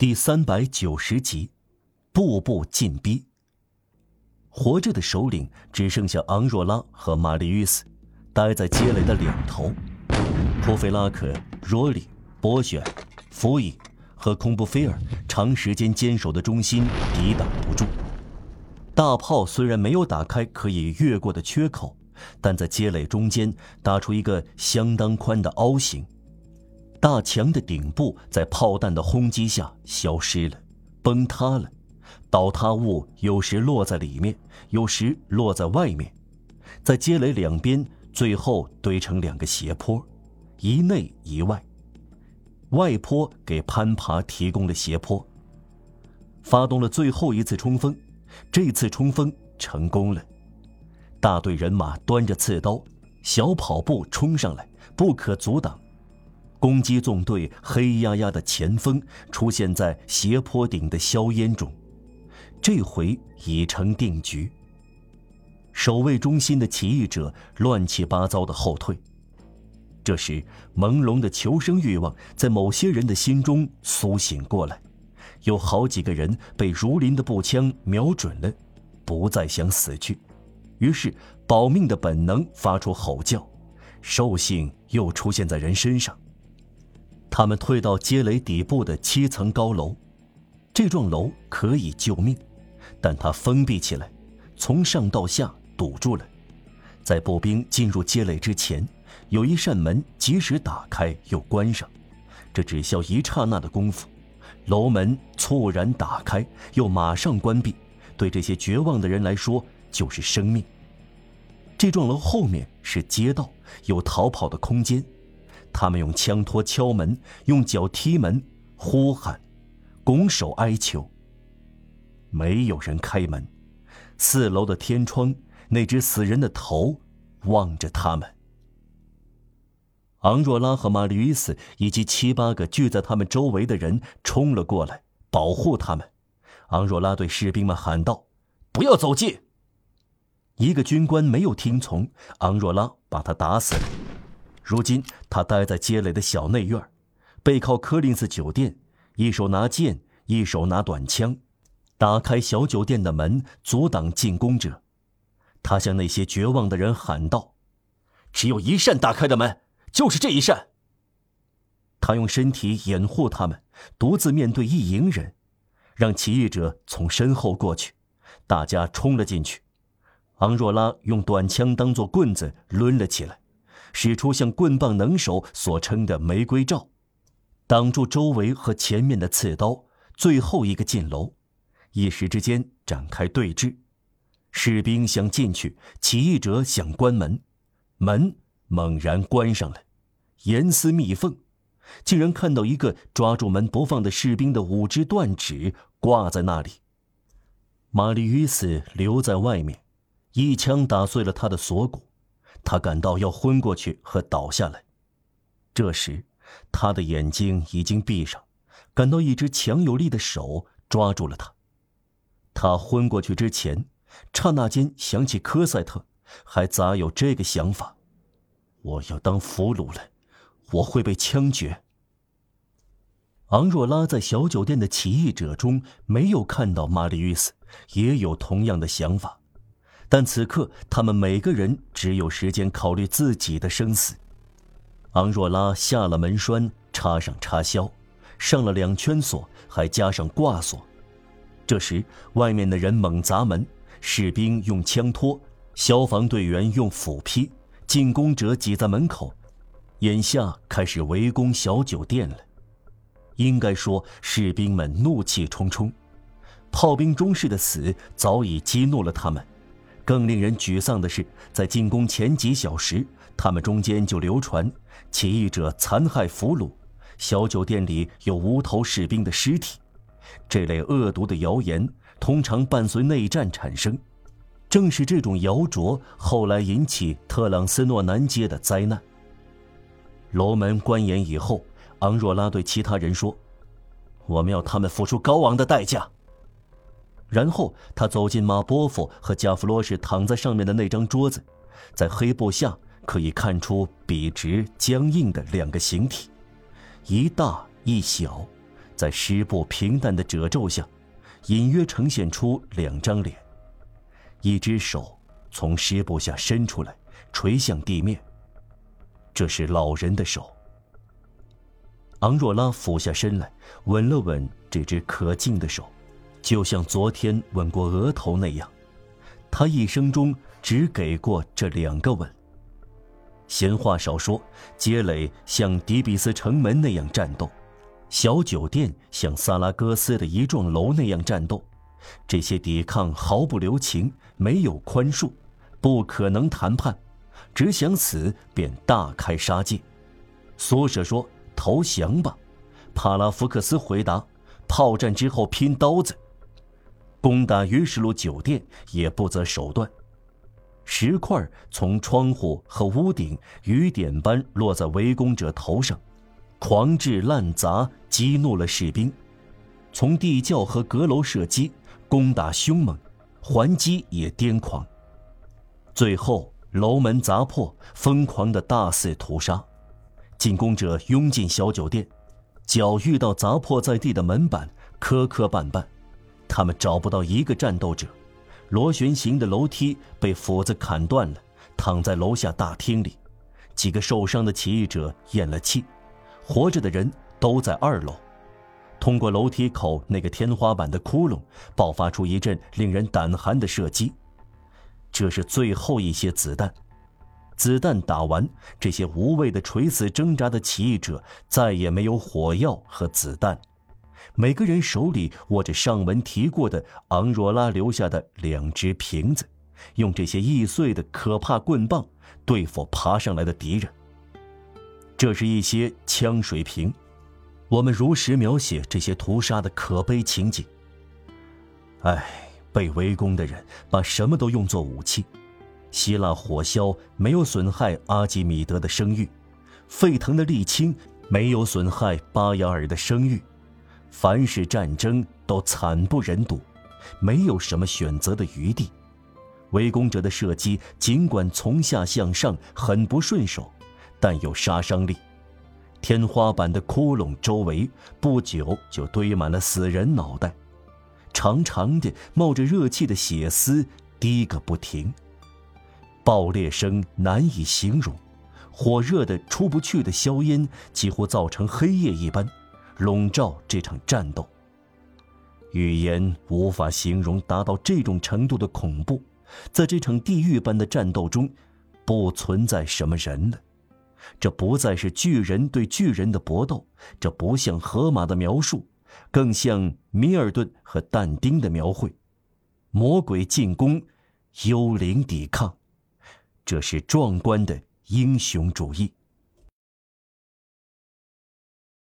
第三百九十集，步步进逼。活着的首领只剩下昂若拉和玛丽约斯，待在街垒的两头。普菲拉克、罗里、波选、弗伊和孔布菲尔长时间坚守的中心抵挡不住。大炮虽然没有打开可以越过的缺口，但在街垒中间打出一个相当宽的凹形。大墙的顶部在炮弹的轰击下消失了，崩塌了，倒塌物有时落在里面，有时落在外面，在街垒两边，最后堆成两个斜坡，一内一外。外坡给攀爬提供了斜坡。发动了最后一次冲锋，这次冲锋成功了。大队人马端着刺刀，小跑步冲上来，不可阻挡。攻击纵队黑压压的前锋出现在斜坡顶的硝烟中，这回已成定局。守卫中心的起义者乱七八糟的后退。这时，朦胧的求生欲望在某些人的心中苏醒过来，有好几个人被如林的步枪瞄准了，不再想死去，于是保命的本能发出吼叫，兽性又出现在人身上。他们退到街垒底部的七层高楼，这幢楼可以救命，但它封闭起来，从上到下堵住了。在步兵进入街垒之前，有一扇门及时打开又关上，这只需要一刹那的功夫，楼门猝然打开又马上关闭，对这些绝望的人来说就是生命。这幢楼后面是街道，有逃跑的空间。他们用枪托敲门，用脚踢门，呼喊，拱手哀求。没有人开门。四楼的天窗，那只死人的头望着他们。昂若拉和玛丽·伊斯以及七八个聚在他们周围的人冲了过来，保护他们。昂若拉对士兵们喊道：“不要走近！”一个军官没有听从，昂若拉把他打死了。如今他待在街垒的小内院，背靠柯林斯酒店，一手拿剑，一手拿短枪，打开小酒店的门，阻挡进攻者。他向那些绝望的人喊道：“只有一扇打开的门，就是这一扇。”他用身体掩护他们，独自面对一营人，让起义者从身后过去。大家冲了进去。昂若拉用短枪当作棍子抡了起来。使出像棍棒能手所称的玫瑰罩，挡住周围和前面的刺刀。最后一个进楼，一时之间展开对峙。士兵想进去，起义者想关门，门猛然关上了，严丝密缝，竟然看到一个抓住门不放的士兵的五只断指挂在那里。玛丽·与斯留在外面，一枪打碎了他的锁骨。他感到要昏过去和倒下来，这时，他的眼睛已经闭上，感到一只强有力的手抓住了他。他昏过去之前，刹那间想起科赛特，还杂有这个想法：我要当俘虏了，我会被枪决。昂若拉在小酒店的起义者中没有看到玛丽·与斯，也有同样的想法。但此刻，他们每个人只有时间考虑自己的生死。昂若拉下了门栓，插上插销，上了两圈锁，还加上挂锁。这时，外面的人猛砸门，士兵用枪托，消防队员用斧劈，进攻者挤在门口，眼下开始围攻小酒店了。应该说，士兵们怒气冲冲，炮兵中士的死早已激怒了他们。更令人沮丧的是，在进攻前几小时，他们中间就流传起义者残害俘虏，小酒店里有无头士兵的尸体。这类恶毒的谣言通常伴随内战产生，正是这种谣诼后来引起特朗斯诺南街的灾难。楼门关严以后，昂若拉对其他人说：“我们要他们付出高昂的代价。”然后他走进马波夫和加弗罗什躺在上面的那张桌子，在黑布下可以看出笔直僵硬的两个形体，一大一小，在湿布平淡的褶皱下，隐约呈现出两张脸。一只手从湿布下伸出来，垂向地面。这是老人的手。昂若拉俯下身来，吻了吻这只可敬的手，就像昨天吻过额头那样。他一生中只给过这两个吻。闲话少说，杰磊像迪比斯城门那样战斗，小酒店像萨拉戈斯的一幢楼那样战斗。这些抵抗毫不留情，没有宽恕，不可能谈判，只想死便大开杀戒。苏舍说：“投降吧。”帕拉福克斯回答：“炮战之后拼刀子。”攻打于石路酒店也不择手段，石块从窗户和屋顶雨点般落在围攻者头上，狂掷滥砸，激怒了士兵。从地窖和阁楼射击，攻打凶猛，还击也癫狂。最后楼门砸破，疯狂的大肆屠杀。进攻者拥进小酒店，脚遇到砸破在地的门板，磕磕绊绊。他们找不到一个战斗者，螺旋形的楼梯被斧子砍断了，躺在楼下大厅里。几个受伤的起义者咽了气，活着的人都在二楼。通过楼梯口那个天花板的窟窿，爆发出一阵令人胆寒的射击。这是最后一些子弹，子弹打完，这些无谓的垂死挣扎的起义者再也没有火药和子弹。每个人手里握着上文提过的昂若拉留下的两只瓶子，用这些易碎的可怕棍棒对付爬上来的敌人。这是一些枪水瓶，我们如实描写这些屠杀的可悲情景。唉，被围攻的人把什么都用作武器。希腊火硝没有损害阿基米德的声誉，沸腾的沥青没有损害巴雅尔的声誉。凡是战争都惨不忍睹，没有什么选择的余地。围攻者的射击尽管从下向上很不顺手，但有杀伤力。天花板的窟窿周围不久就堆满了死人脑袋，长长的冒着热气的血丝滴个不停。爆裂声难以形容，火热的出不去的硝烟几乎造成黑夜一般。笼罩这场战斗，语言无法形容达到这种程度的恐怖。在这场地狱般的战斗中，不存在什么人了。这不再是巨人对巨人的搏斗，这不像荷马的描述，更像米尔顿和但丁的描绘。魔鬼进攻，幽灵抵抗，这是壮观的英雄主义。